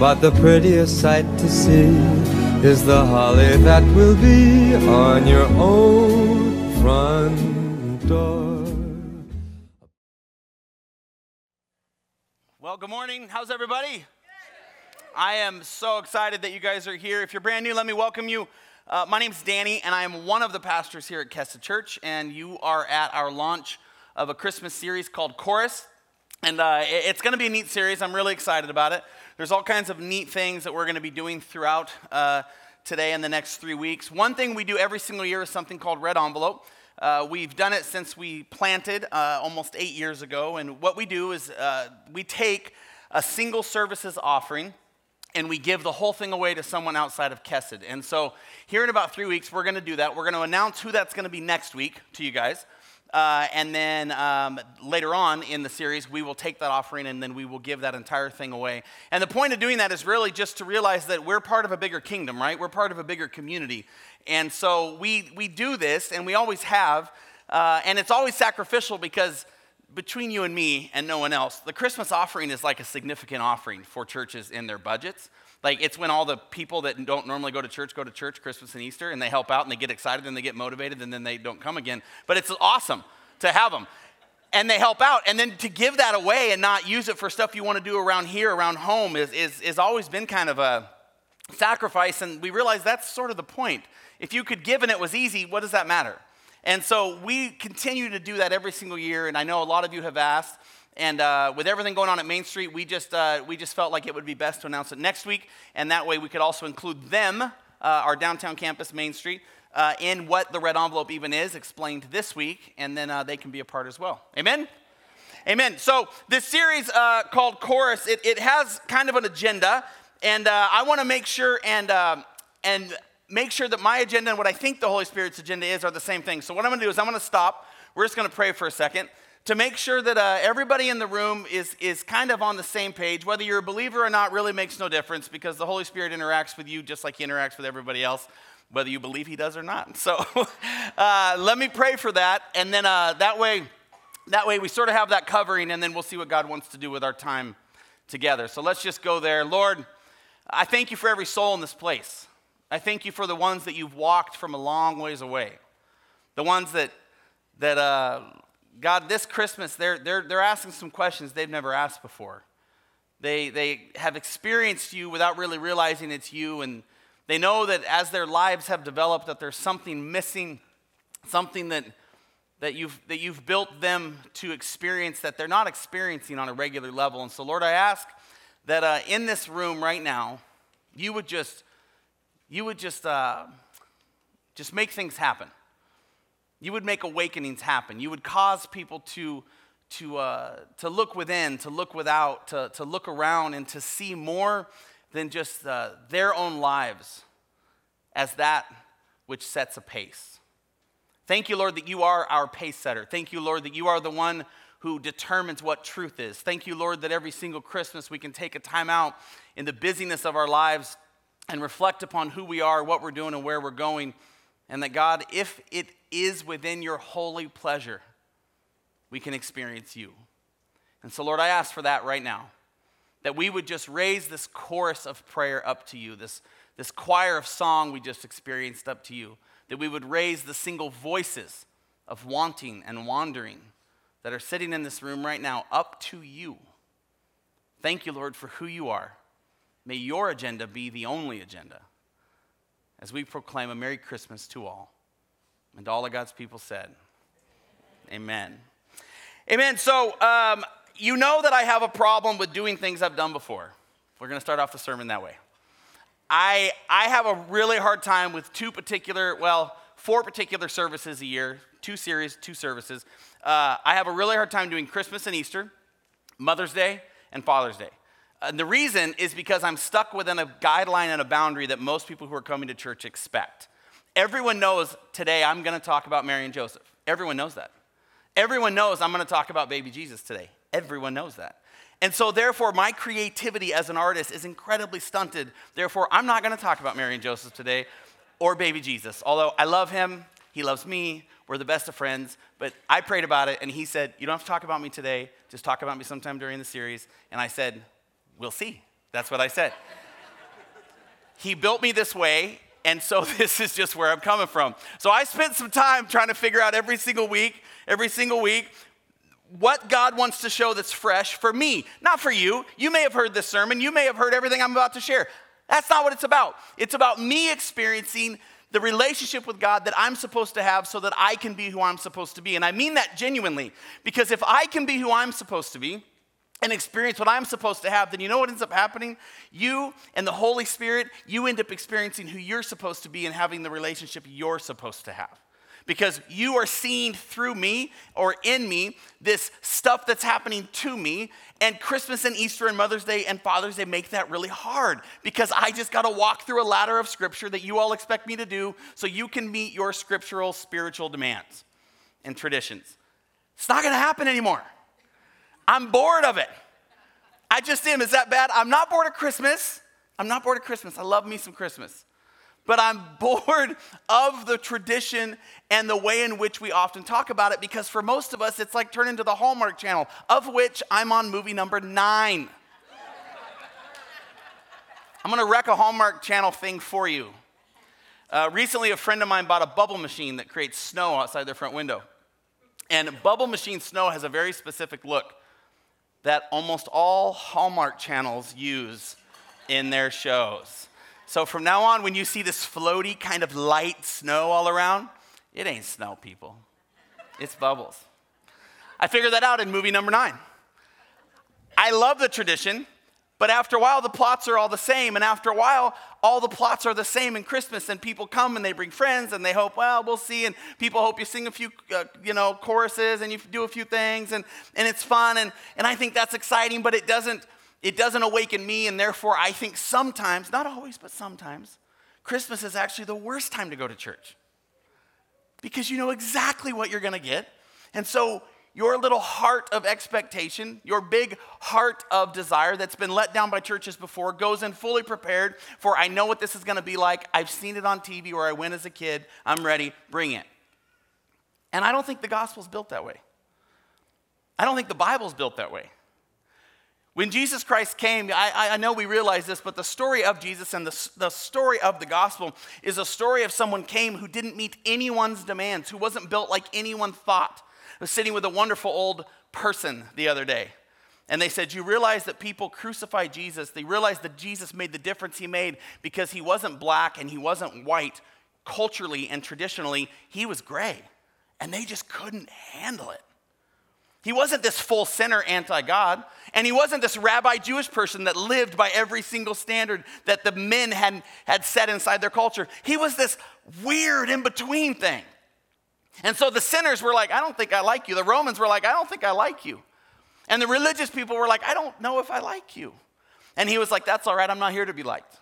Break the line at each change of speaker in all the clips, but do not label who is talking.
But the prettiest sight to see is the holly that will be on your own front door.
Well, good morning. How's everybody? I am so excited that you guys are here. If you're brand new, let me welcome you. Uh, my name's Danny, and I am one of the pastors here at Kesed Church, and you are at our launch of a Christmas series called Chorus. And uh, it's going to be a neat series. I'm really excited about it. There's all kinds of neat things that we're going to be doing throughout uh, today and the next three weeks. One thing we do every single year is something called Red Envelope. Uh, we've done it since we planted uh, almost eight years ago. And what we do is uh, we take a single services offering and we give the whole thing away to someone outside of Kesed. And so, here in about three weeks, we're going to do that. We're going to announce who that's going to be next week to you guys. Uh, and then um, later on in the series, we will take that offering and then we will give that entire thing away. And the point of doing that is really just to realize that we're part of a bigger kingdom, right? We're part of a bigger community. And so we, we do this, and we always have. Uh, and it's always sacrificial because between you and me and no one else, the Christmas offering is like a significant offering for churches in their budgets. Like it's when all the people that don't normally go to church go to church Christmas and Easter and they help out and they get excited and they get motivated and then they don't come again. But it's awesome to have them. And they help out. And then to give that away and not use it for stuff you want to do around here, around home, is, is, is always been kind of a sacrifice. And we realize that's sort of the point. If you could give and it was easy, what does that matter? And so we continue to do that every single year. And I know a lot of you have asked. And uh, with everything going on at Main Street, we just, uh, we just felt like it would be best to announce it next week. And that way we could also include them, uh, our downtown campus, Main Street, uh, in what the red envelope even is, explained this week. And then uh, they can be a part as well. Amen? Amen. So this series uh, called Chorus, it, it has kind of an agenda. And I want to make sure and, and make sure that my agenda and what I think the Holy Spirit's agenda is are the same thing. So what I'm going to do is I'm going to stop. We're just going to pray for a second to make sure that uh, everybody in the room is, is kind of on the same page. Whether you're a believer or not really makes no difference because the Holy Spirit interacts with you just like he interacts with everybody else, whether you believe he does or not. So uh, let me pray for that. And then uh, that way, that way we sort of have that covering and then we'll see what God wants to do with our time together. So let's just go there. Lord, I thank you for every soul in this place. I thank you for the ones that you've walked from a long ways away. The ones that, that uh, God, this Christmas, they're, they're, they're asking some questions they've never asked before. They, they have experienced you without really realizing it's you, and they know that as their lives have developed, that there's something missing, something that, that, you've, that you've built them to experience that they're not experiencing on a regular level. And so, Lord, I ask that uh, in this room right now, you would just, you would just, uh, just make things happen. You would make awakenings happen. You would cause people to, to, uh, to look within, to look without, to, to look around, and to see more than just uh, their own lives as that which sets a pace. Thank you, Lord, that you are our pace setter. Thank you, Lord, that you are the one who determines what truth is. Thank you, Lord, that every single Christmas we can take a time out in the busyness of our lives and reflect upon who we are, what we're doing, and where we're going. And that, God, if it is within your holy pleasure, we can experience you. And so, Lord, I ask for that right now. That we would just raise this chorus of prayer up to you, this, this choir of song we just experienced up to you. That we would raise the single voices of wanting and wandering that are sitting in this room right now up to you. Thank you, Lord, for who you are. May your agenda be the only agenda as we proclaim a Merry Christmas to all. And all of God's people said, Amen. Amen. So, um, you know that I have a problem with doing things I've done before. We're going to start off the sermon that way. I, I have a really hard time with two particular, well, four particular services a year, two series, two services. Uh, I have a really hard time doing Christmas and Easter, Mother's Day, and Father's Day. And the reason is because I'm stuck within a guideline and a boundary that most people who are coming to church expect. Everyone knows today I'm going to talk about Mary and Joseph. Everyone knows that. Everyone knows I'm going to talk about baby Jesus today. Everyone knows that. And so, therefore, my creativity as an artist is incredibly stunted. Therefore, I'm not going to talk about Mary and Joseph today or baby Jesus. Although I love him, he loves me, we're the best of friends. But I prayed about it, and he said, You don't have to talk about me today, just talk about me sometime during the series. And I said, We'll see. That's what I said. he built me this way, and so this is just where I'm coming from. So I spent some time trying to figure out every single week, every single week, what God wants to show that's fresh for me, not for you. You may have heard this sermon, you may have heard everything I'm about to share. That's not what it's about. It's about me experiencing the relationship with God that I'm supposed to have so that I can be who I'm supposed to be. And I mean that genuinely, because if I can be who I'm supposed to be, and experience what I'm supposed to have, then you know what ends up happening? You and the Holy Spirit, you end up experiencing who you're supposed to be and having the relationship you're supposed to have because you are seeing through me or in me this stuff that's happening to me. And Christmas and Easter and Mother's Day and Father's Day make that really hard because I just got to walk through a ladder of scripture that you all expect me to do so you can meet your scriptural spiritual demands and traditions. It's not going to happen anymore. I'm bored of it. I just am. Is that bad? I'm not bored of Christmas. I'm not bored of Christmas. I love me some Christmas but I'm bored of the tradition and the way in which we often talk about it because for most of us, it's like turning to the Hallmark channel, of which I'm on movie number nine. I'm gonna wreck a Hallmark channel thing for you. Uh, recently, a friend of mine bought a bubble machine that creates snow outside their front window. And bubble machine snow has a very specific look that almost all Hallmark channels use in their shows. So from now on, when you see this floaty kind of light snow all around, it ain't snow, people. It's bubbles. I figured that out in movie number nine. I love the tradition, but after a while, the plots are all the same. And after a while, all the plots are the same in Christmas. And people come and they bring friends and they hope, well, we'll see. And people hope you sing a few, uh, you know, choruses and you do a few things and, and it's fun. And, and I think that's exciting, but it doesn't it doesn't awaken me, and therefore I think sometimes, not always, but sometimes, Christmas is actually the worst time to go to church because you know exactly what you're going to get. And so your little heart of expectation, your big heart of desire that's been let down by churches before, goes in fully prepared for I know what this is going to be like. I've seen it on TV or I went as a kid. I'm ready. Bring it. And I don't think the gospel's built that way. I don't think the Bible's built that way. When Jesus Christ came, I, I know we realize this, but the story of Jesus and the, the story of the gospel is a story of someone came who didn't meet anyone's demands, who wasn't built like anyone thought. Was sitting with a wonderful old person the other day, and they said, You realize that people crucified Jesus. They realized that Jesus made the difference he made because he wasn't black and he wasn't white. Culturally and traditionally, he was gray, and they just couldn't handle it. He wasn't this full sinner anti God, and he wasn't this rabbi Jewish person that lived by every single standard that the men had, had set inside their culture. He was this weird in between thing. And so the sinners were like, I don't think I like you. The Romans were like, I don't think I like you. And the religious people were like, I don't know if I like you. And he was like, That's all right. I'm not here to be liked.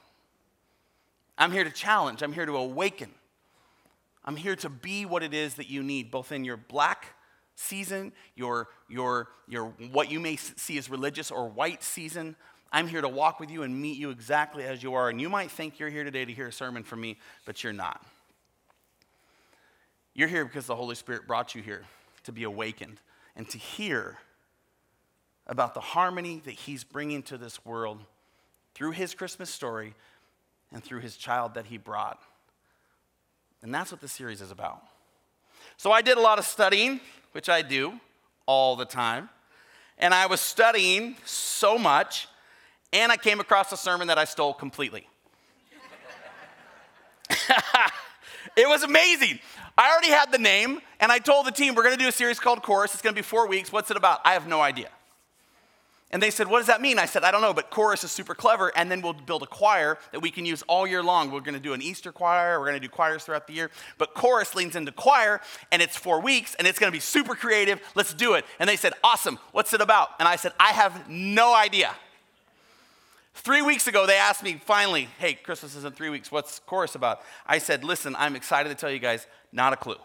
I'm here to challenge, I'm here to awaken. I'm here to be what it is that you need, both in your black season, your, your, your what you may see as religious or white season. I'm here to walk with you and meet you exactly as you are. And you might think you're here today to hear a sermon from me, but you're not. You're here because the Holy Spirit brought you here to be awakened and to hear about the harmony that He's bringing to this world through His Christmas story and through His child that He brought. And that's what the series is about. So I did a lot of studying which I do all the time. And I was studying so much, and I came across a sermon that I stole completely. it was amazing. I already had the name, and I told the team, we're gonna do a series called Chorus. It's gonna be four weeks. What's it about? I have no idea. And they said, What does that mean? I said, I don't know, but chorus is super clever. And then we'll build a choir that we can use all year long. We're going to do an Easter choir. We're going to do choirs throughout the year. But chorus leans into choir, and it's four weeks, and it's going to be super creative. Let's do it. And they said, Awesome. What's it about? And I said, I have no idea. Three weeks ago, they asked me finally, hey, Christmas is in three weeks. What's chorus about? I said, listen, I'm excited to tell you guys, not a clue.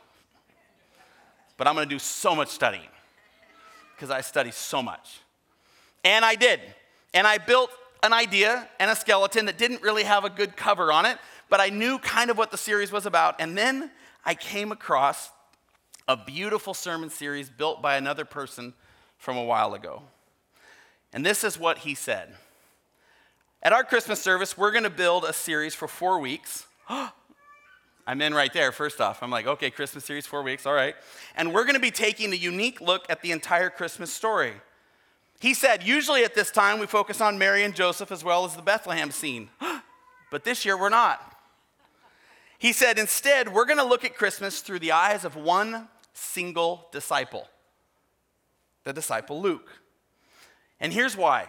But I'm going to do so much studying because I study so much. And I did. And I built an idea and a skeleton that didn't really have a good cover on it, but I knew kind of what the series was about. And then I came across a beautiful sermon series built by another person from a while ago. And this is what he said. At our Christmas service, we're going to build a series for four weeks. I'm in right there, first off. I'm like, okay, Christmas series, four weeks, all right. And we're going to be taking a unique look at the entire Christmas story. He said, usually at this time, we focus on Mary and Joseph as well as the Bethlehem scene. but this year, we're not. He said, instead, we're going to look at Christmas through the eyes of one single disciple, the disciple Luke. And here's why.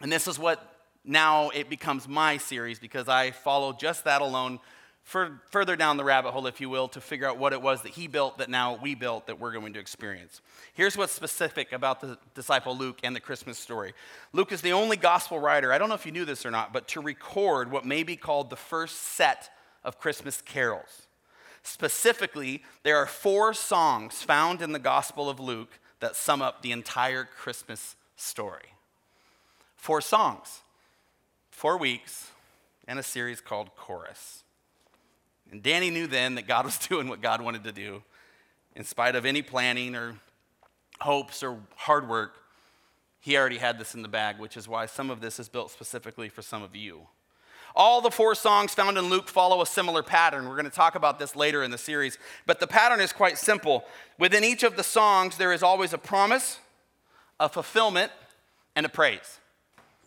And this is what now it becomes my series because I follow just that alone for, further down the rabbit hole, if you will, to figure out what it was that he built that now we built that we're going to experience. Here's what's specific about the disciple Luke and the Christmas story Luke is the only gospel writer, I don't know if you knew this or not, but to record what may be called the first set of Christmas carols. Specifically, there are four songs found in the Gospel of Luke that sum up the entire Christmas story. Four songs four weeks and a series called Chorus. And Danny knew then that God was doing what God wanted to do. In spite of any planning or hopes or hard work, he already had this in the bag, which is why some of this is built specifically for some of you. All the four songs found in Luke follow a similar pattern. We're going to talk about this later in the series, but the pattern is quite simple. Within each of the songs, there is always a promise, a fulfillment, and a praise.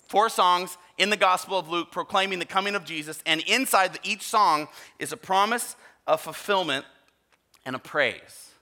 Four songs in the Gospel of Luke proclaiming the coming of Jesus, and inside each song is a promise, a fulfillment, and a praise.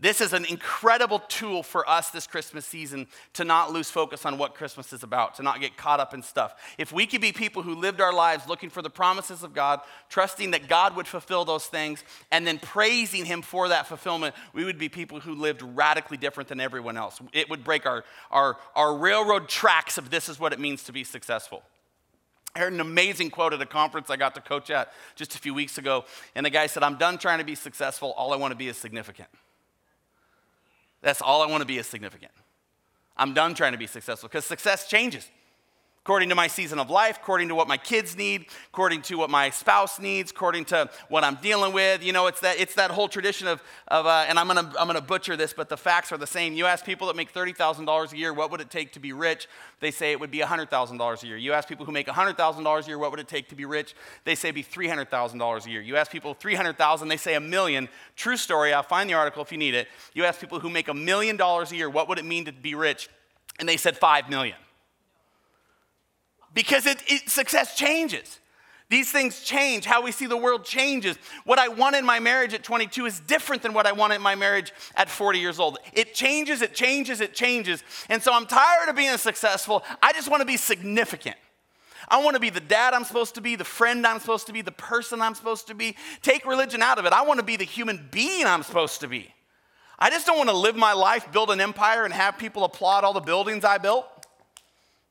This is an incredible tool for us this Christmas season to not lose focus on what Christmas is about, to not get caught up in stuff. If we could be people who lived our lives looking for the promises of God, trusting that God would fulfill those things, and then praising Him for that fulfillment, we would be people who lived radically different than everyone else. It would break our, our, our railroad tracks of this is what it means to be successful. I heard an amazing quote at a conference I got to coach at just a few weeks ago, and the guy said, I'm done trying to be successful. All I want to be is significant. That's all I want to be is significant. I'm done trying to be successful because success changes according to my season of life, according to what my kids need, according to what my spouse needs, according to what I'm dealing with. You know, it's that, it's that whole tradition of, of uh, and I'm gonna, I'm gonna butcher this, but the facts are the same. You ask people that make $30,000 a year, what would it take to be rich? They say it would be $100,000 a year. You ask people who make $100,000 a year, what would it take to be rich? They say be $300,000 a year. You ask people 300,000, they say a million. True story, I'll find the article if you need it. You ask people who make a million dollars a year, what would it mean to be rich? And they said 5 million because it, it, success changes. These things change. How we see the world changes. What I want in my marriage at 22 is different than what I want in my marriage at 40 years old. It changes, it changes, it changes. And so I'm tired of being successful. I just want to be significant. I want to be the dad I'm supposed to be, the friend I'm supposed to be, the person I'm supposed to be. Take religion out of it. I want to be the human being I'm supposed to be. I just don't want to live my life, build an empire, and have people applaud all the buildings I built.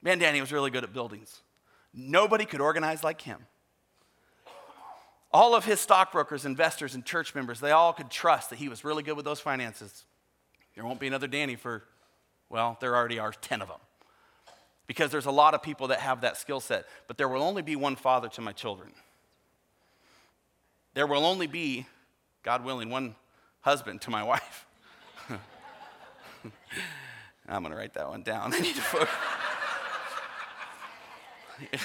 Man, Danny was really good at buildings. Nobody could organize like him. All of his stockbrokers, investors, and church members, they all could trust that he was really good with those finances. There won't be another Danny for, well, there already are 10 of them. Because there's a lot of people that have that skill set, but there will only be one father to my children. There will only be, God willing, one husband to my wife. I'm going to write that one down. I need to focus.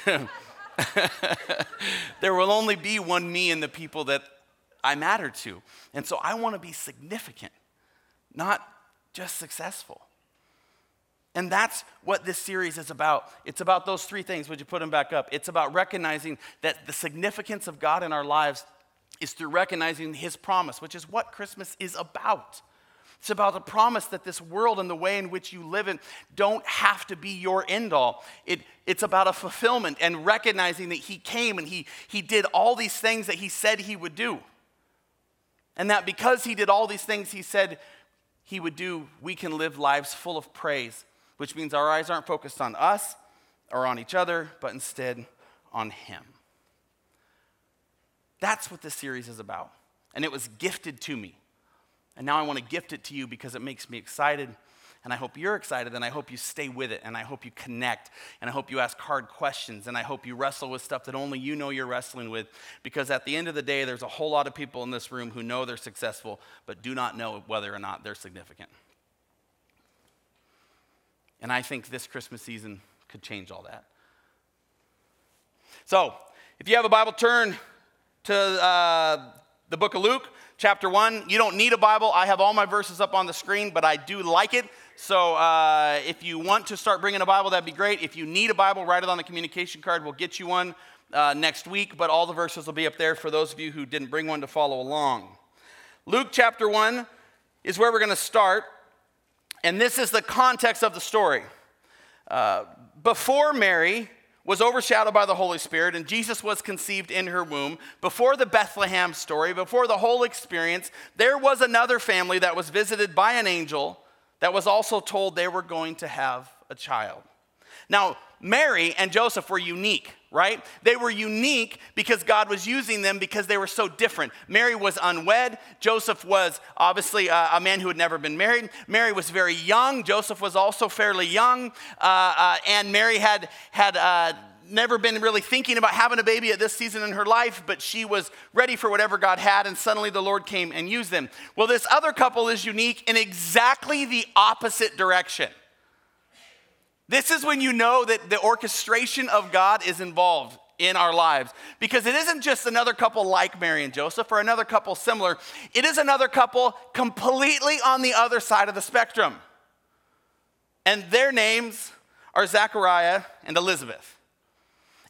there will only be one me and the people that I matter to. And so I want to be significant, not just successful. And that's what this series is about. It's about those three things. Would you put them back up? It's about recognizing that the significance of God in our lives is through recognizing His promise, which is what Christmas is about. It's about the promise that this world and the way in which you live in don't have to be your end all. It, it's about a fulfillment and recognizing that He came and he, he did all these things that He said He would do. And that because He did all these things He said He would do, we can live lives full of praise, which means our eyes aren't focused on us, or on each other, but instead on Him. That's what this series is about. And it was gifted to me. And now I want to gift it to you because it makes me excited. And I hope you're excited, and I hope you stay with it, and I hope you connect, and I hope you ask hard questions, and I hope you wrestle with stuff that only you know you're wrestling with. Because at the end of the day, there's a whole lot of people in this room who know they're successful, but do not know whether or not they're significant. And I think this Christmas season could change all that. So, if you have a Bible, turn to uh, the book of Luke, chapter 1. You don't need a Bible. I have all my verses up on the screen, but I do like it. So uh, if you want to start bringing a Bible, that'd be great. If you need a Bible, write it on the communication card. We'll get you one uh, next week, but all the verses will be up there for those of you who didn't bring one to follow along. Luke chapter 1 is where we're going to start, and this is the context of the story. Uh, before Mary was overshadowed by the Holy Spirit, and Jesus was conceived in her womb. Before the Bethlehem story, before the whole experience, there was another family that was visited by an angel that was also told they were going to have a child. Now, Mary and Joseph were unique, right? They were unique because God was using them because they were so different. Mary was unwed. Joseph was obviously a, a man who had never been married. Mary was very young. Joseph was also fairly young. Uh, uh, and Mary had, had uh, never been really thinking about having a baby at this season in her life, but she was ready for whatever God had, and suddenly the Lord came and used them. Well, this other couple is unique in exactly the opposite direction. This is when you know that the orchestration of God is involved in our lives because it isn't just another couple like Mary and Joseph or another couple similar, it is another couple completely on the other side of the spectrum. And their names are Zachariah and Elizabeth.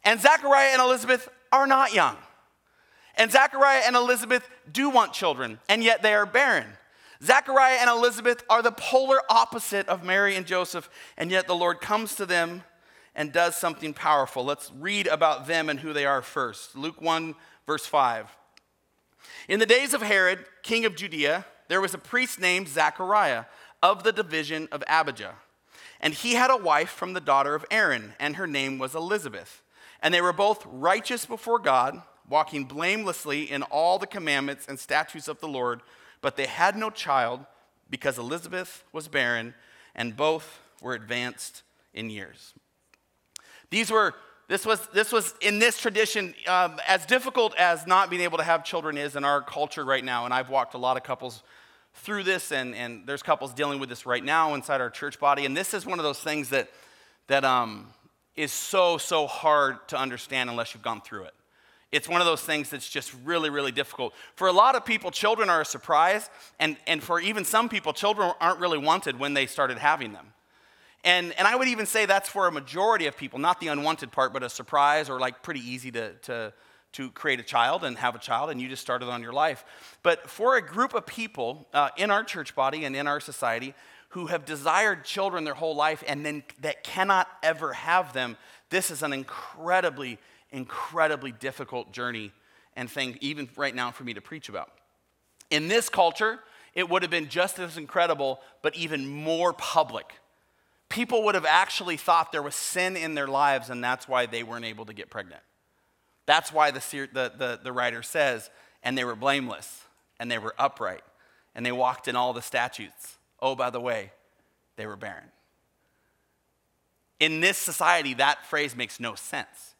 And Zachariah and Elizabeth are not young. And Zachariah and Elizabeth do want children, and yet they are barren. Zachariah and Elizabeth are the polar opposite of Mary and Joseph, and yet the Lord comes to them and does something powerful. Let's read about them and who they are first. Luke 1, verse 5. In the days of Herod, king of Judea, there was a priest named Zachariah of the division of Abijah. And he had a wife from the daughter of Aaron, and her name was Elizabeth. And they were both righteous before God, walking blamelessly in all the commandments and statutes of the Lord but they had no child because Elizabeth was barren and both were advanced in years. These were, this was, this was in this tradition, um, as difficult as not being able to have children is in our culture right now. And I've walked a lot of couples through this, and, and there's couples dealing with this right now inside our church body. And this is one of those things that, that um, is so, so hard to understand unless you've gone through it. It's one of those things that's just really, really difficult. For a lot of people, children are a surprise, and, and for even some people, children aren't really wanted when they started having them. And, and I would even say that's for a majority of people, not the unwanted part, but a surprise or like pretty easy to, to, to create a child and have a child, and you just started on your life. But for a group of people uh, in our church body and in our society who have desired children their whole life and then that cannot ever have them, this is an incredibly incredibly difficult journey and thing, even right now, for me to preach about. In this culture, it would have been just as incredible, but even more public. People would have actually thought there was sin in their lives, and that's why they weren't able to get pregnant. That's why the, the, the, the writer says, and they were blameless, and they were upright, and they walked in all the statutes. Oh, by the way, they were barren. In this society, that phrase makes no sense.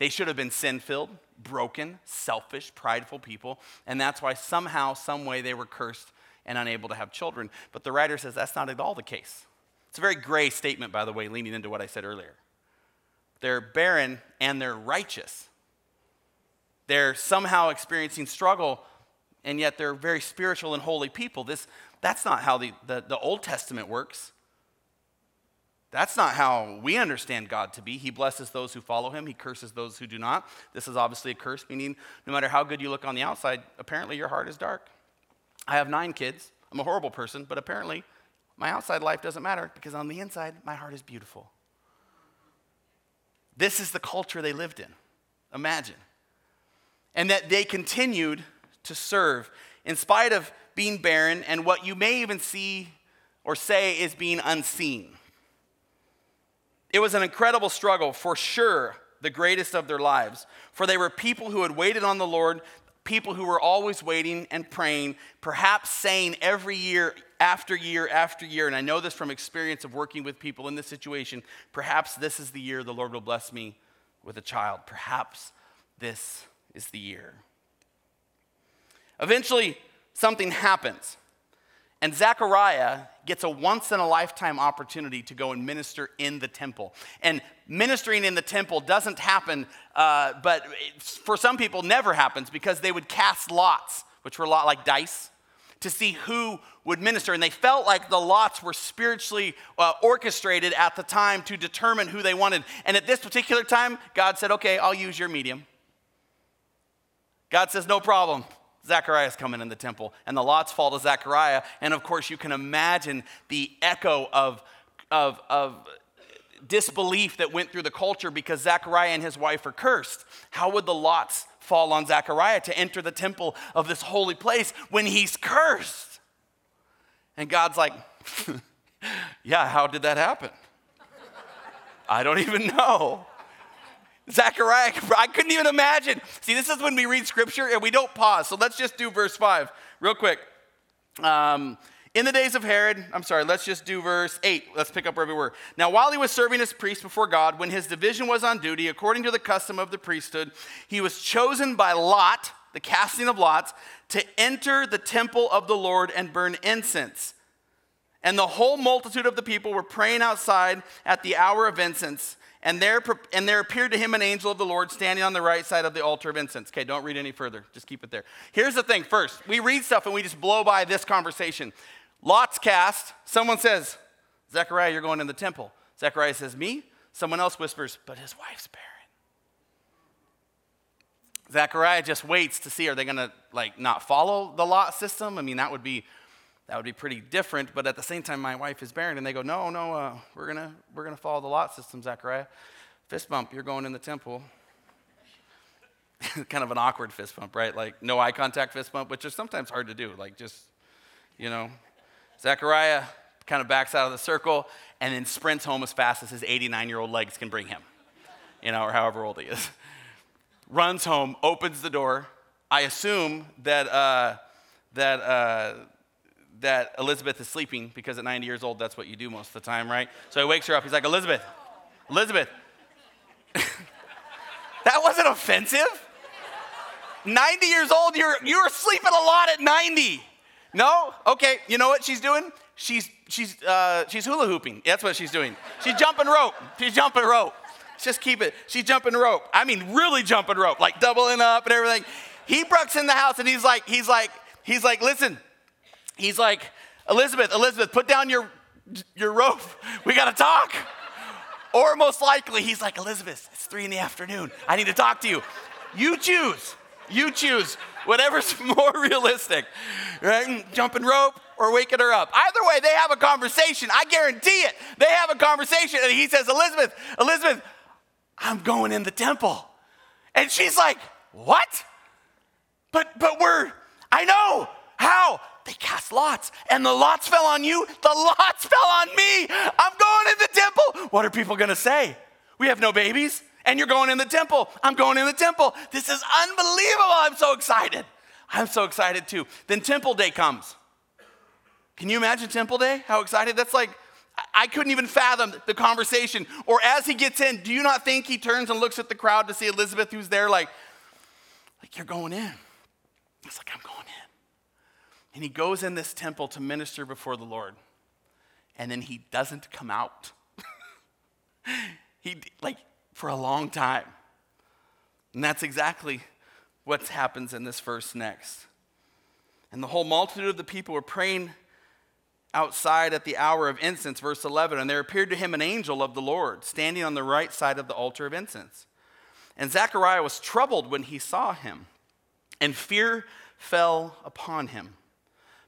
They should have been sin filled, broken, selfish, prideful people. And that's why somehow, some way, they were cursed and unable to have children. But the writer says that's not at all the case. It's a very gray statement, by the way, leaning into what I said earlier. They're barren and they're righteous. They're somehow experiencing struggle, and yet they're very spiritual and holy people. This, that's not how the, the, the Old Testament works. That's not how we understand God to be. He blesses those who follow him, he curses those who do not. This is obviously a curse, meaning no matter how good you look on the outside, apparently your heart is dark. I have nine kids. I'm a horrible person, but apparently my outside life doesn't matter because on the inside, my heart is beautiful. This is the culture they lived in. Imagine. And that they continued to serve in spite of being barren and what you may even see or say is being unseen. It was an incredible struggle, for sure, the greatest of their lives. For they were people who had waited on the Lord, people who were always waiting and praying, perhaps saying every year after year after year, and I know this from experience of working with people in this situation, perhaps this is the year the Lord will bless me with a child. Perhaps this is the year. Eventually, something happens. And Zechariah gets a once in a lifetime opportunity to go and minister in the temple. And ministering in the temple doesn't happen, uh, but for some people, never happens because they would cast lots, which were a lot like dice, to see who would minister. And they felt like the lots were spiritually uh, orchestrated at the time to determine who they wanted. And at this particular time, God said, Okay, I'll use your medium. God says, No problem. Zechariah's coming in the temple, and the lots fall to Zechariah. And of course, you can imagine the echo of, of, of disbelief that went through the culture because Zechariah and his wife are cursed. How would the lots fall on Zechariah to enter the temple of this holy place when he's cursed? And God's like, Yeah, how did that happen? I don't even know. Zechariah, I couldn't even imagine. See, this is when we read scripture and we don't pause. So let's just do verse 5 real quick. Um, in the days of Herod, I'm sorry, let's just do verse 8. Let's pick up where we were. Now, while he was serving as priest before God, when his division was on duty, according to the custom of the priesthood, he was chosen by Lot, the casting of lots, to enter the temple of the Lord and burn incense. And the whole multitude of the people were praying outside at the hour of incense. And there, and there appeared to him an angel of the Lord standing on the right side of the altar of incense. Okay, don't read any further. Just keep it there. Here's the thing first, we read stuff and we just blow by this conversation. Lot's cast. Someone says, Zechariah, you're going in the temple. Zechariah says, Me? Someone else whispers, But his wife's barren. Zechariah just waits to see are they going to like not follow the lot system? I mean, that would be that would be pretty different. But at the same time, my wife is barren, and they go, no, no, uh, we're gonna we're gonna follow the lot system, Zechariah. Fist bump, you're going in the temple. kind of an awkward fist bump, right? Like no eye contact fist bump, which is sometimes hard to do. Like just, you know, Zechariah kind of backs out of the circle and then sprints home as fast as his 89 year old legs can bring him, you know, or however old he is. Runs home, opens the door. I assume that uh, that. Uh, that Elizabeth is sleeping because at 90 years old, that's what you do most of the time, right? So he wakes her up. He's like, Elizabeth, Elizabeth. that wasn't offensive. 90 years old, you're, you're sleeping a lot at 90. No? Okay, you know what she's doing? She's, she's, uh, she's hula hooping. That's what she's doing. She's jumping rope. She's jumping rope. Just keep it. She's jumping rope. I mean, really jumping rope, like doubling up and everything. He breaks in the house and he's like, he's like, he's like, listen, he's like, Elizabeth, Elizabeth, put down your, your rope. We got to talk. Or most likely, he's like, Elizabeth, it's three in the afternoon. I need to talk to you. You choose. You choose. Whatever's more realistic, right? Jumping rope or waking her up. Either way, they have a conversation. I guarantee it. They have a conversation, and he says, Elizabeth, Elizabeth, I'm going in the temple. And she's like, What? But but we're, I know. How? They cast lots, and the lots fell on you, the lots fell on me. I'm going in the temple. What are people gonna say? We have no babies, and you're going in the temple. I'm going in the temple. This is unbelievable. I'm so excited. I'm so excited too. Then Temple Day comes. Can you imagine Temple Day? How excited? That's like, I couldn't even fathom the conversation. Or as he gets in, do you not think he turns and looks at the crowd to see Elizabeth who's there, like, like you're going in? It's like, I'm going in. And he goes in this temple to minister before the Lord. And then he doesn't come out. he, like, for a long time. And that's exactly what happens in this verse next. And the whole multitude of the people were praying outside at the hour of incense, verse 11. And there appeared to him an angel of the Lord standing on the right side of the altar of incense. And Zechariah was troubled when he saw him, and fear fell upon him.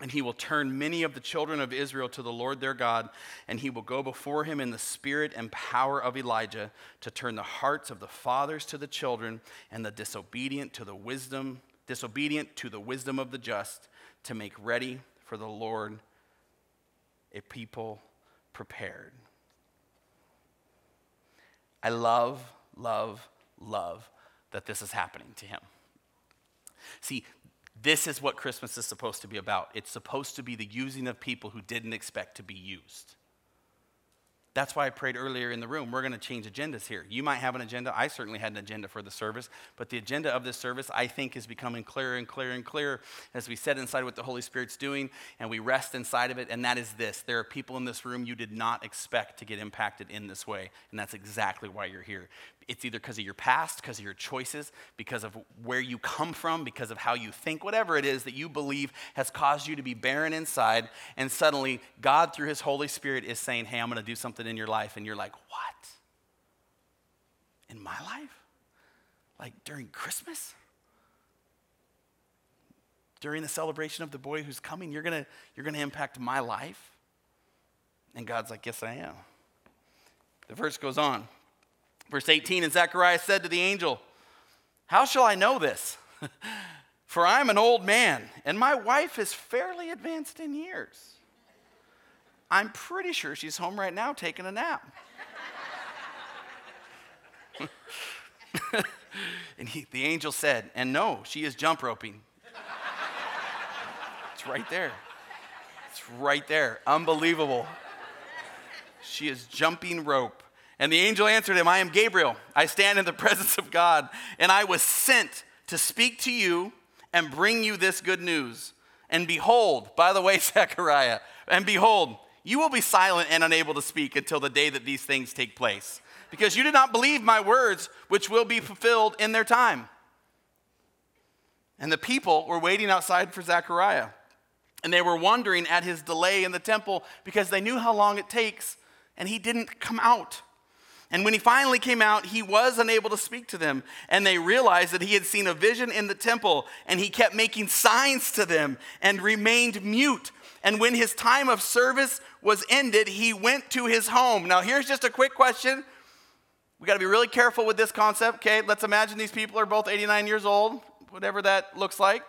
And he will turn many of the children of Israel to the Lord their God, and he will go before him in the spirit and power of Elijah to turn the hearts of the fathers to the children and the disobedient to the wisdom, disobedient to the wisdom of the just, to make ready for the Lord a people prepared. I love, love, love that this is happening to him. See, this is what Christmas is supposed to be about. It's supposed to be the using of people who didn't expect to be used. That's why I prayed earlier in the room. We're going to change agendas here. You might have an agenda. I certainly had an agenda for the service, but the agenda of this service, I think, is becoming clearer and clearer and clearer as we set inside what the Holy Spirit's doing and we rest inside of it. And that is this there are people in this room you did not expect to get impacted in this way. And that's exactly why you're here. It's either because of your past, because of your choices, because of where you come from, because of how you think, whatever it is that you believe has caused you to be barren inside. And suddenly, God, through His Holy Spirit, is saying, Hey, I'm going to do something in your life. And you're like, What? In my life? Like during Christmas? During the celebration of the boy who's coming, you're going to you're going to impact my life? And God's like, Yes, I am. The verse goes on. Verse 18 And Zechariah said to the angel, How shall I know this? For I'm an old man, and my wife is fairly advanced in years. I'm pretty sure she's home right now taking a nap. and he, the angel said, And no, she is jump roping. it's right there. It's right there. Unbelievable. She is jumping rope. And the angel answered him, I am Gabriel. I stand in the presence of God, and I was sent to speak to you and bring you this good news. And behold, by the way, Zechariah, and behold, you will be silent and unable to speak until the day that these things take place, because you did not believe my words, which will be fulfilled in their time. And the people were waiting outside for Zechariah, and they were wondering at his delay in the temple because they knew how long it takes, and he didn't come out. And when he finally came out, he was unable to speak to them. And they realized that he had seen a vision in the temple, and he kept making signs to them and remained mute. And when his time of service was ended, he went to his home. Now, here's just a quick question. We got to be really careful with this concept, okay? Let's imagine these people are both 89 years old, whatever that looks like,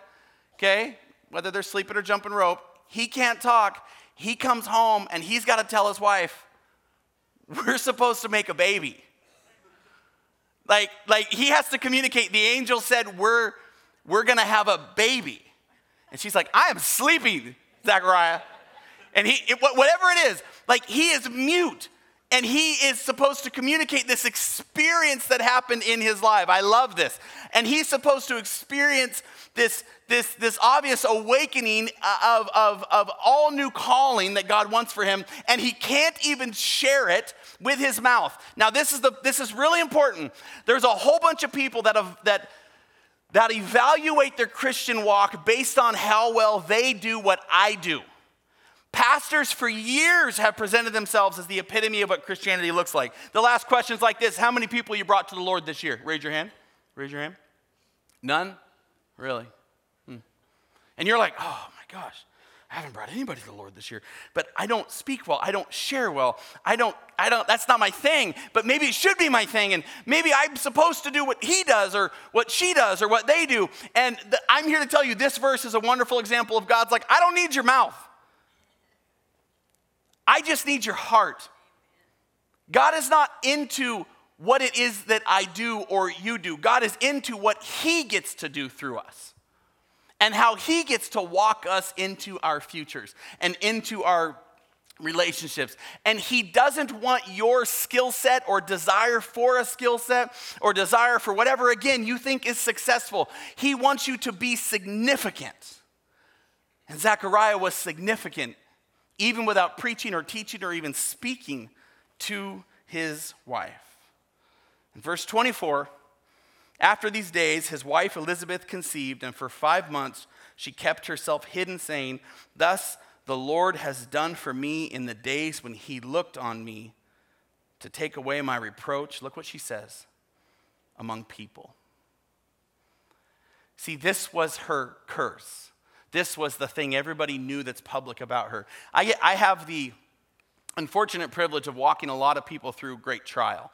okay? Whether they're sleeping or jumping rope. He can't talk. He comes home and he's got to tell his wife, we're supposed to make a baby. Like, like he has to communicate. The angel said, We're, we're gonna have a baby. And she's like, I am sleeping, Zachariah. And he, it, whatever it is, like he is mute and he is supposed to communicate this experience that happened in his life. I love this. And he's supposed to experience this, this, this obvious awakening of, of, of all new calling that God wants for him, and he can't even share it with his mouth. Now, this is, the, this is really important. There's a whole bunch of people that, have, that, that evaluate their Christian walk based on how well they do what I do. Pastors for years have presented themselves as the epitome of what Christianity looks like. The last question is like this How many people you brought to the Lord this year? Raise your hand. Raise your hand. None? Really? And you're like, oh my gosh, I haven't brought anybody to the Lord this year. But I don't speak well. I don't share well. I don't, I don't, that's not my thing. But maybe it should be my thing. And maybe I'm supposed to do what he does or what she does or what they do. And the, I'm here to tell you this verse is a wonderful example of God's like, I don't need your mouth. I just need your heart. God is not into what it is that I do or you do. God is into what He gets to do through us and how He gets to walk us into our futures and into our relationships. And He doesn't want your skill set or desire for a skill set or desire for whatever, again, you think is successful. He wants you to be significant. And Zechariah was significant even without preaching or teaching or even speaking to his wife. In verse 24, after these days, his wife Elizabeth conceived, and for five months she kept herself hidden, saying, Thus the Lord has done for me in the days when he looked on me to take away my reproach. Look what she says among people. See, this was her curse. This was the thing everybody knew that's public about her. I, I have the unfortunate privilege of walking a lot of people through great trial.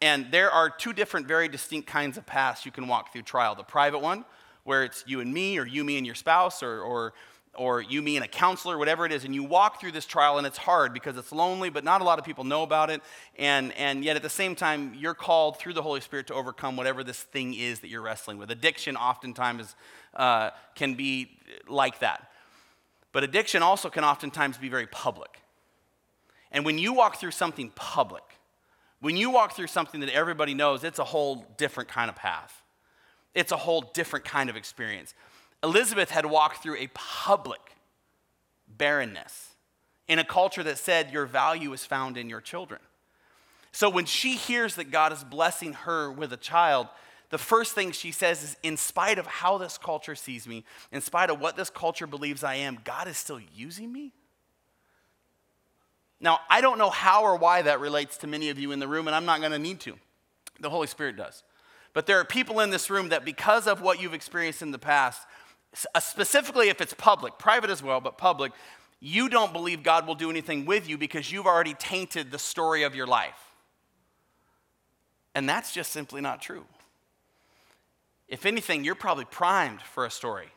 And there are two different, very distinct kinds of paths you can walk through trial the private one, where it's you and me, or you, me, and your spouse, or, or or you, me, and a counselor, whatever it is, and you walk through this trial and it's hard because it's lonely, but not a lot of people know about it. And, and yet at the same time, you're called through the Holy Spirit to overcome whatever this thing is that you're wrestling with. Addiction oftentimes uh, can be like that. But addiction also can oftentimes be very public. And when you walk through something public, when you walk through something that everybody knows, it's a whole different kind of path. It's a whole different kind of experience. Elizabeth had walked through a public barrenness in a culture that said your value is found in your children. So when she hears that God is blessing her with a child, the first thing she says is, in spite of how this culture sees me, in spite of what this culture believes I am, God is still using me? Now, I don't know how or why that relates to many of you in the room, and I'm not going to need to. The Holy Spirit does. But there are people in this room that, because of what you've experienced in the past, uh, specifically if it's public, private as well, but public, you don't believe God will do anything with you because you've already tainted the story of your life. And that's just simply not true. If anything, you're probably primed for a story.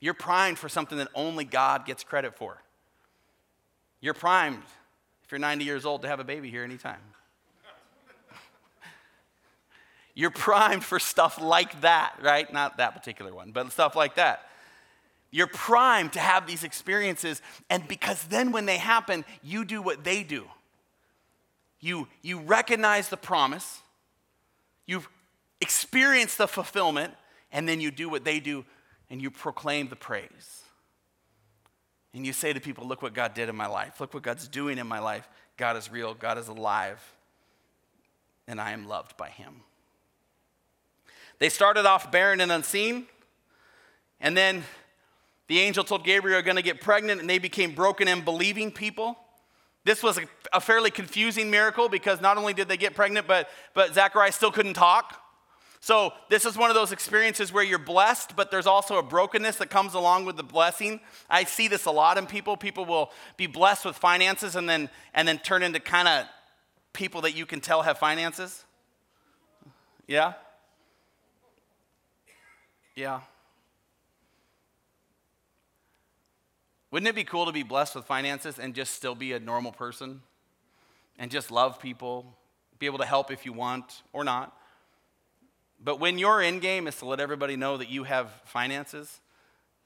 You're primed for something that only God gets credit for. You're primed, if you're 90 years old, to have a baby here anytime. You're primed for stuff like that, right? Not that particular one, but stuff like that. You're primed to have these experiences, and because then when they happen, you do what they do. You, you recognize the promise, you've experienced the fulfillment, and then you do what they do and you proclaim the praise. And you say to people, Look what God did in my life. Look what God's doing in my life. God is real, God is alive, and I am loved by Him. They started off barren and unseen, and then the angel told Gabriel they're going to get pregnant, and they became broken and believing people. This was a, a, fairly confusing miracle because not only did they get pregnant, but, but Zechariah still couldn't talk. So, this is one of those experiences where you're blessed, but there's also a brokenness that comes along with the blessing. I see this a lot in people. People will be blessed with finances and then, and then turn into kind of people that you can tell have finances. Yeah? Yeah. Wouldn't it be cool to be blessed with finances and just still be a normal person and just love people, be able to help if you want or not? But when your end game is to let everybody know that you have finances,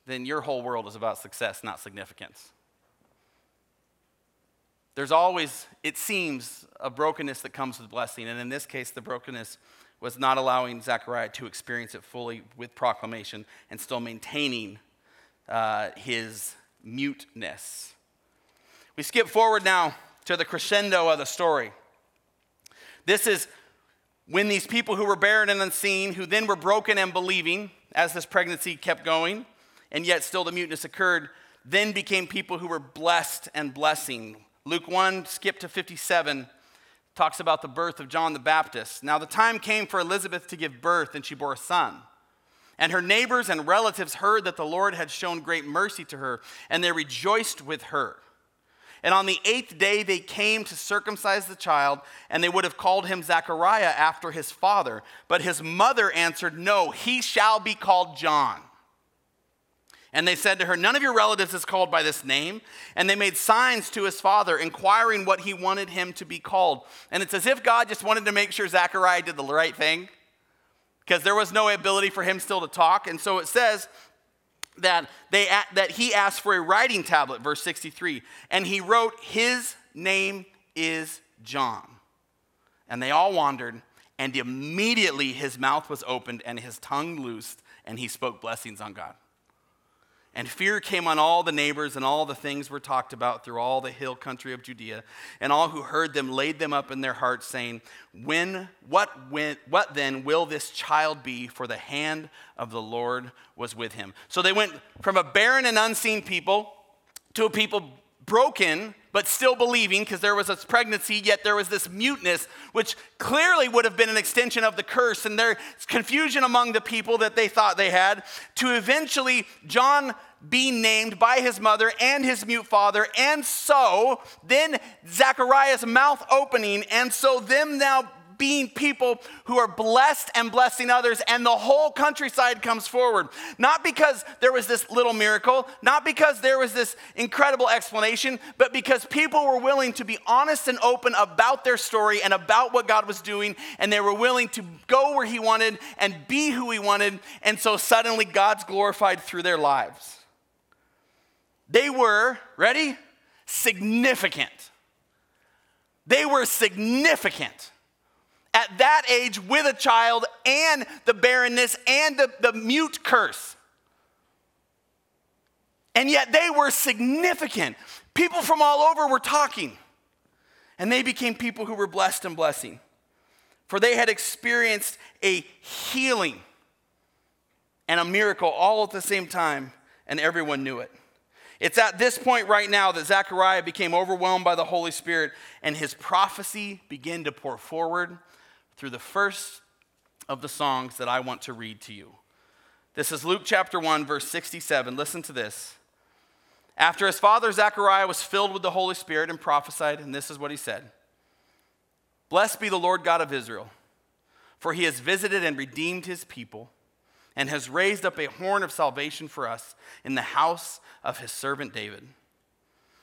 then your whole world is about success, not significance. There's always, it seems, a brokenness that comes with blessing. And in this case, the brokenness was not allowing Zechariah to experience it fully with proclamation and still maintaining uh, his muteness. We skip forward now to the crescendo of the story. This is when these people who were barren and unseen, who then were broken and believing, as this pregnancy kept going, and yet still the muteness occurred, then became people who were blessed and blessing. Luke 1, skip to 57 talks about the birth of John the Baptist. Now, the time came for Elizabeth to give birth, and she bore a son. And her neighbors and relatives heard that the Lord had shown great mercy to her, and they rejoiced with her. And on the eighth day, they came to circumcise the child, and they would have called him Zechariah after his father. But his mother answered, No, he shall be called John. And they said to her, None of your relatives is called by this name. And they made signs to his father, inquiring what he wanted him to be called. And it's as if God just wanted to make sure Zechariah did the right thing, because there was no ability for him still to talk. And so it says that, they, that he asked for a writing tablet, verse 63. And he wrote, His name is John. And they all wandered, and immediately his mouth was opened and his tongue loosed, and he spoke blessings on God. And fear came on all the neighbors, and all the things were talked about through all the hill country of Judea. And all who heard them laid them up in their hearts, saying, when, what, when, what then will this child be? For the hand of the Lord was with him. So they went from a barren and unseen people to a people broken but still believing because there was a pregnancy, yet there was this muteness, which clearly would have been an extension of the curse. And there's confusion among the people that they thought they had, to eventually John being named by his mother and his mute father, and so then Zechariah's mouth opening, and so them now being people who are blessed and blessing others, and the whole countryside comes forward. Not because there was this little miracle, not because there was this incredible explanation, but because people were willing to be honest and open about their story and about what God was doing, and they were willing to go where He wanted and be who He wanted, and so suddenly God's glorified through their lives. They were, ready? Significant. They were significant at that age with a child and the barrenness and the, the mute curse. And yet they were significant. People from all over were talking. And they became people who were blessed and blessing. For they had experienced a healing and a miracle all at the same time, and everyone knew it. It's at this point right now that Zechariah became overwhelmed by the Holy Spirit, and his prophecy began to pour forward through the first of the songs that I want to read to you. This is Luke chapter 1, verse 67. Listen to this. After his father Zechariah was filled with the Holy Spirit and prophesied, and this is what he said Blessed be the Lord God of Israel, for he has visited and redeemed his people, and has raised up a horn of salvation for us in the house of his servant David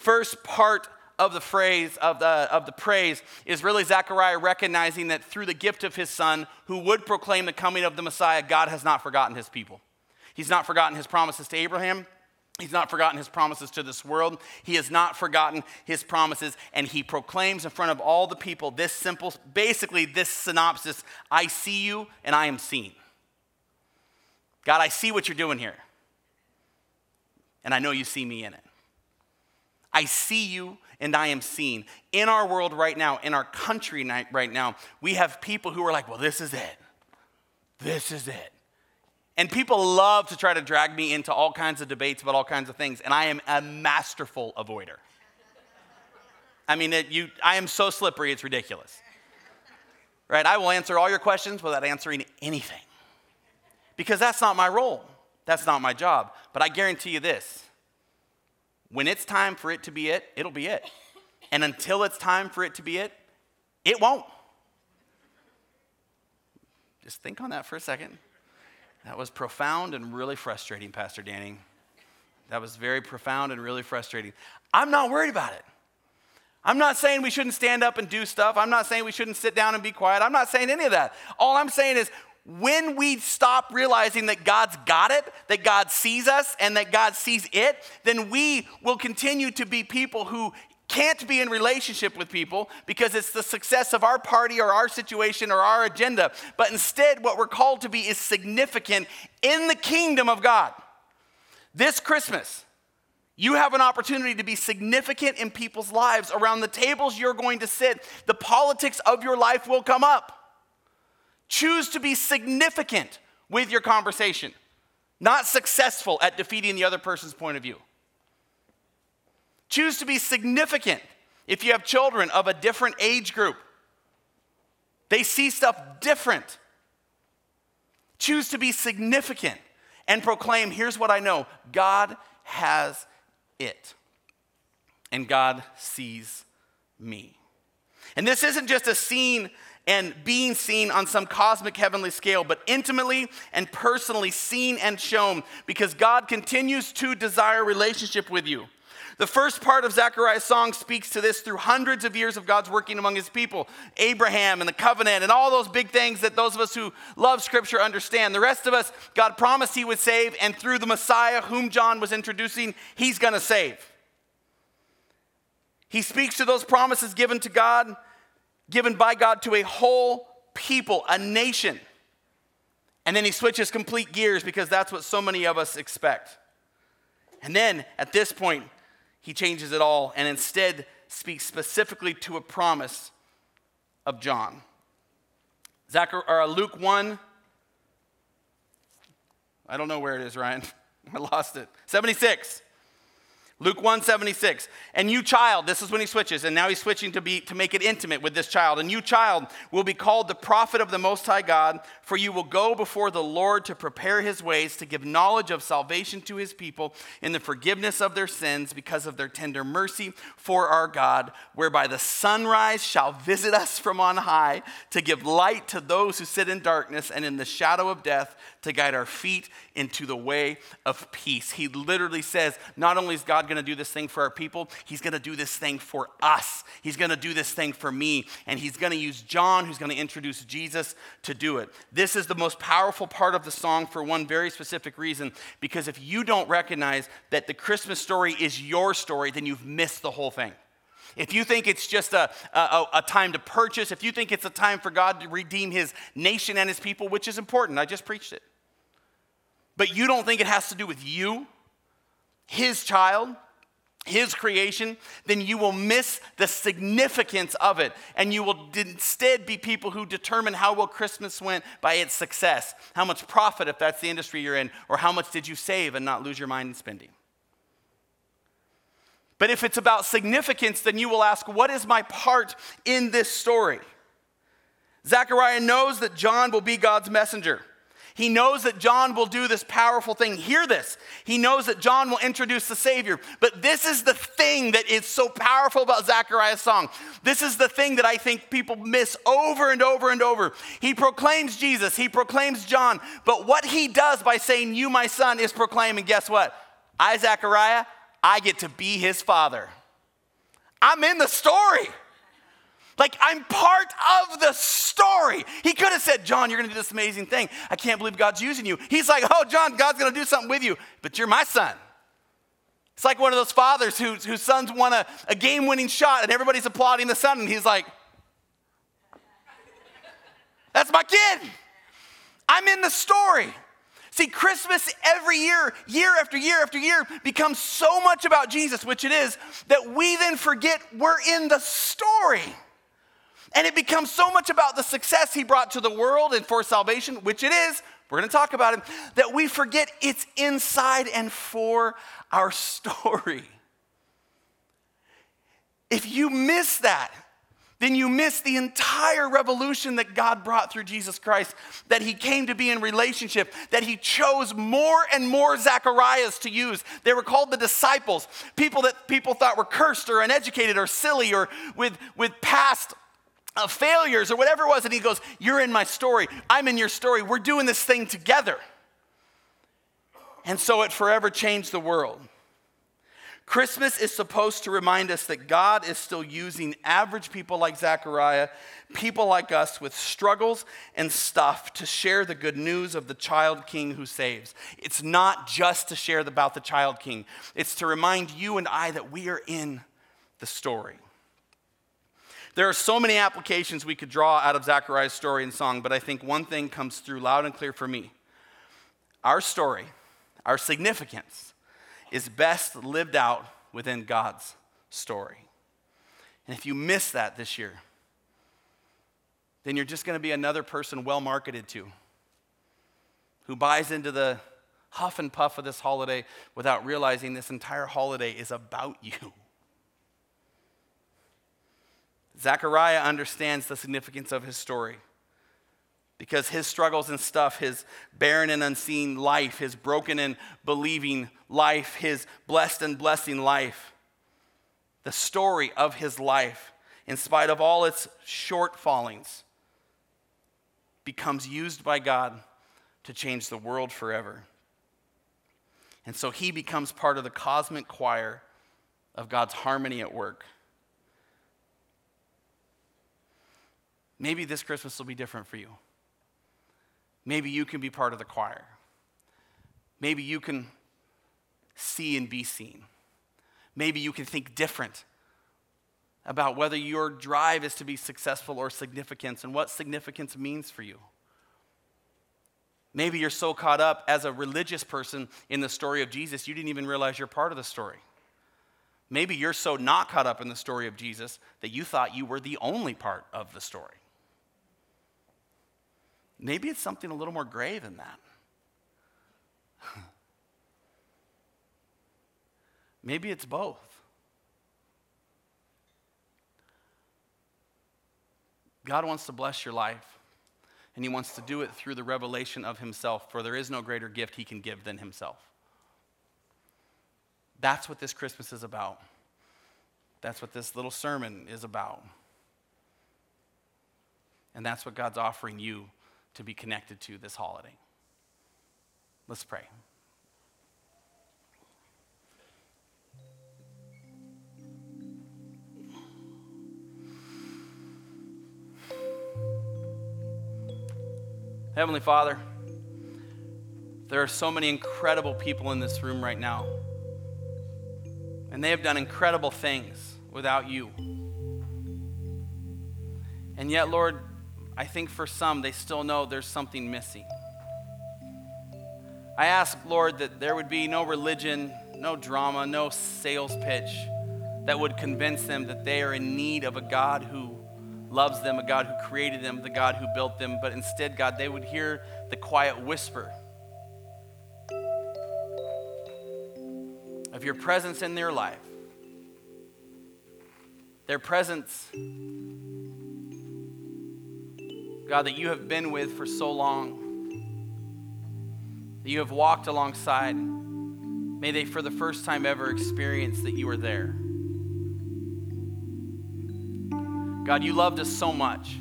first part of the phrase of the, of the praise is really Zechariah recognizing that through the gift of his son, who would proclaim the coming of the Messiah, God has not forgotten his people. He's not forgotten his promises to Abraham. He's not forgotten his promises to this world. He has not forgotten his promises, and he proclaims in front of all the people this simple, basically, this synopsis I see you and I am seen. God, I see what you're doing here, and I know you see me in it. I see you and I am seen. In our world right now, in our country right now, we have people who are like, well, this is it. This is it. And people love to try to drag me into all kinds of debates about all kinds of things, and I am a masterful avoider. I mean, it, you, I am so slippery, it's ridiculous. Right? I will answer all your questions without answering anything. Because that's not my role. That's not my job. But I guarantee you this when it's time for it to be it, it'll be it. And until it's time for it to be it, it won't. Just think on that for a second. That was profound and really frustrating, Pastor Danny. That was very profound and really frustrating. I'm not worried about it. I'm not saying we shouldn't stand up and do stuff. I'm not saying we shouldn't sit down and be quiet. I'm not saying any of that. All I'm saying is when we stop realizing that God's got it, that God sees us, and that God sees it, then we will continue to be people who can't be in relationship with people because it's the success of our party or our situation or our agenda. But instead, what we're called to be is significant in the kingdom of God. This Christmas, you have an opportunity to be significant in people's lives. Around the tables you're going to sit, the politics of your life will come up. Choose to be significant with your conversation, not successful at defeating the other person's point of view. Choose to be significant if you have children of a different age group. They see stuff different. Choose to be significant and proclaim here's what I know God has it, and God sees me. And this isn't just a scene and being seen on some cosmic heavenly scale, but intimately and personally seen and shown because God continues to desire relationship with you. The first part of Zechariah's song speaks to this through hundreds of years of God's working among his people Abraham and the covenant and all those big things that those of us who love scripture understand. The rest of us, God promised he would save, and through the Messiah, whom John was introducing, he's gonna save. He speaks to those promises given to God, given by God to a whole people, a nation. And then he switches complete gears because that's what so many of us expect. And then at this point, he changes it all and instead speaks specifically to a promise of John. Zachar- or uh, Luke 1, I don't know where it is, Ryan. I lost it. 76. Luke 176. And you child, this is when he switches, and now he's switching to be to make it intimate with this child. And you child will be called the prophet of the most high God, for you will go before the Lord to prepare his ways, to give knowledge of salvation to his people in the forgiveness of their sins because of their tender mercy for our God, whereby the sunrise shall visit us from on high, to give light to those who sit in darkness and in the shadow of death, to guide our feet into the way of peace. He literally says, not only is God going to do this thing for our people, He's going to do this thing for us. He's going to do this thing for me. And He's going to use John, who's going to introduce Jesus, to do it. This is the most powerful part of the song for one very specific reason because if you don't recognize that the Christmas story is your story, then you've missed the whole thing. If you think it's just a, a, a, time to purchase, if you think it's a time for God to redeem his nation and his people, which is important, I just preached it but you don't think it has to do with you, his child, his creation, then you will miss the significance of it. And you will instead be people who determine how well Christmas went by its success. How much profit, if that's the industry you're in, or how much did you save and not lose your mind in spending. But if it's about significance, then you will ask, What is my part in this story? Zechariah knows that John will be God's messenger. He knows that John will do this powerful thing. Hear this. He knows that John will introduce the Savior. But this is the thing that is so powerful about Zechariah's song. This is the thing that I think people miss over and over and over. He proclaims Jesus, he proclaims John. But what he does by saying, You, my son, is proclaiming, guess what? I, Zechariah, I get to be his father. I'm in the story. Like, I'm part of the story. He could have said, John, you're going to do this amazing thing. I can't believe God's using you. He's like, oh, John, God's going to do something with you, but you're my son. It's like one of those fathers who, whose sons won a, a game winning shot and everybody's applauding the son, and he's like, that's my kid. I'm in the story. See, Christmas every year, year after year after year, becomes so much about Jesus, which it is, that we then forget we're in the story. And it becomes so much about the success he brought to the world and for salvation, which it is, we're going to talk about it, that we forget it's inside and for our story. If you miss that, then you miss the entire revolution that God brought through Jesus Christ, that He came to be in relationship, that He chose more and more Zacharias to use. They were called the disciples, people that people thought were cursed or uneducated or silly or with, with past uh, failures or whatever it was. And he goes, You're in my story. I'm in your story. We're doing this thing together. And so it forever changed the world. Christmas is supposed to remind us that God is still using average people like Zechariah, people like us with struggles and stuff to share the good news of the child king who saves. It's not just to share about the child king, it's to remind you and I that we are in the story. There are so many applications we could draw out of Zechariah's story and song, but I think one thing comes through loud and clear for me. Our story, our significance, is best lived out within God's story. And if you miss that this year, then you're just going to be another person well marketed to who buys into the huff and puff of this holiday without realizing this entire holiday is about you. Zechariah understands the significance of his story because his struggles and stuff, his barren and unseen life, his broken and believing life, his blessed and blessing life, the story of his life, in spite of all its shortfallings, becomes used by God to change the world forever. And so he becomes part of the cosmic choir of God's harmony at work. Maybe this Christmas will be different for you. Maybe you can be part of the choir. Maybe you can see and be seen. Maybe you can think different about whether your drive is to be successful or significance and what significance means for you. Maybe you're so caught up as a religious person in the story of Jesus, you didn't even realize you're part of the story. Maybe you're so not caught up in the story of Jesus that you thought you were the only part of the story. Maybe it's something a little more gray than that. Maybe it's both. God wants to bless your life, and He wants to do it through the revelation of Himself, for there is no greater gift He can give than Himself. That's what this Christmas is about. That's what this little sermon is about. And that's what God's offering you to be connected to this holiday. Let's pray. Heavenly Father, there are so many incredible people in this room right now. And they have done incredible things without you. And yet, Lord, I think for some, they still know there's something missing. I ask, Lord, that there would be no religion, no drama, no sales pitch that would convince them that they are in need of a God who loves them, a God who created them, the God who built them, but instead, God, they would hear the quiet whisper of your presence in their life. Their presence, God, that you have been with for so long, that you have walked alongside. May they, for the first time ever, experience that you are there. God, you loved us so much.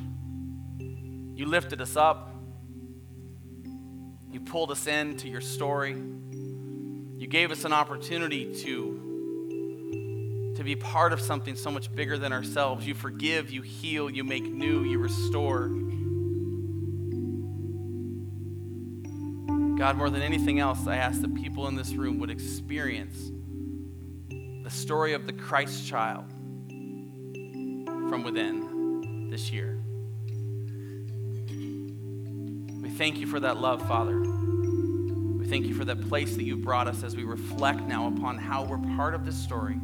You lifted us up. You pulled us into your story. You gave us an opportunity to, to be part of something so much bigger than ourselves. You forgive, you heal, you make new, you restore. God, more than anything else, I ask that people in this room would experience the story of the Christ child from within this year. We thank you for that love, Father We thank you for that place that you've brought us as we reflect now upon how we're part of this story.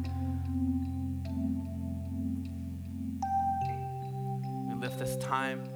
We lift this time you.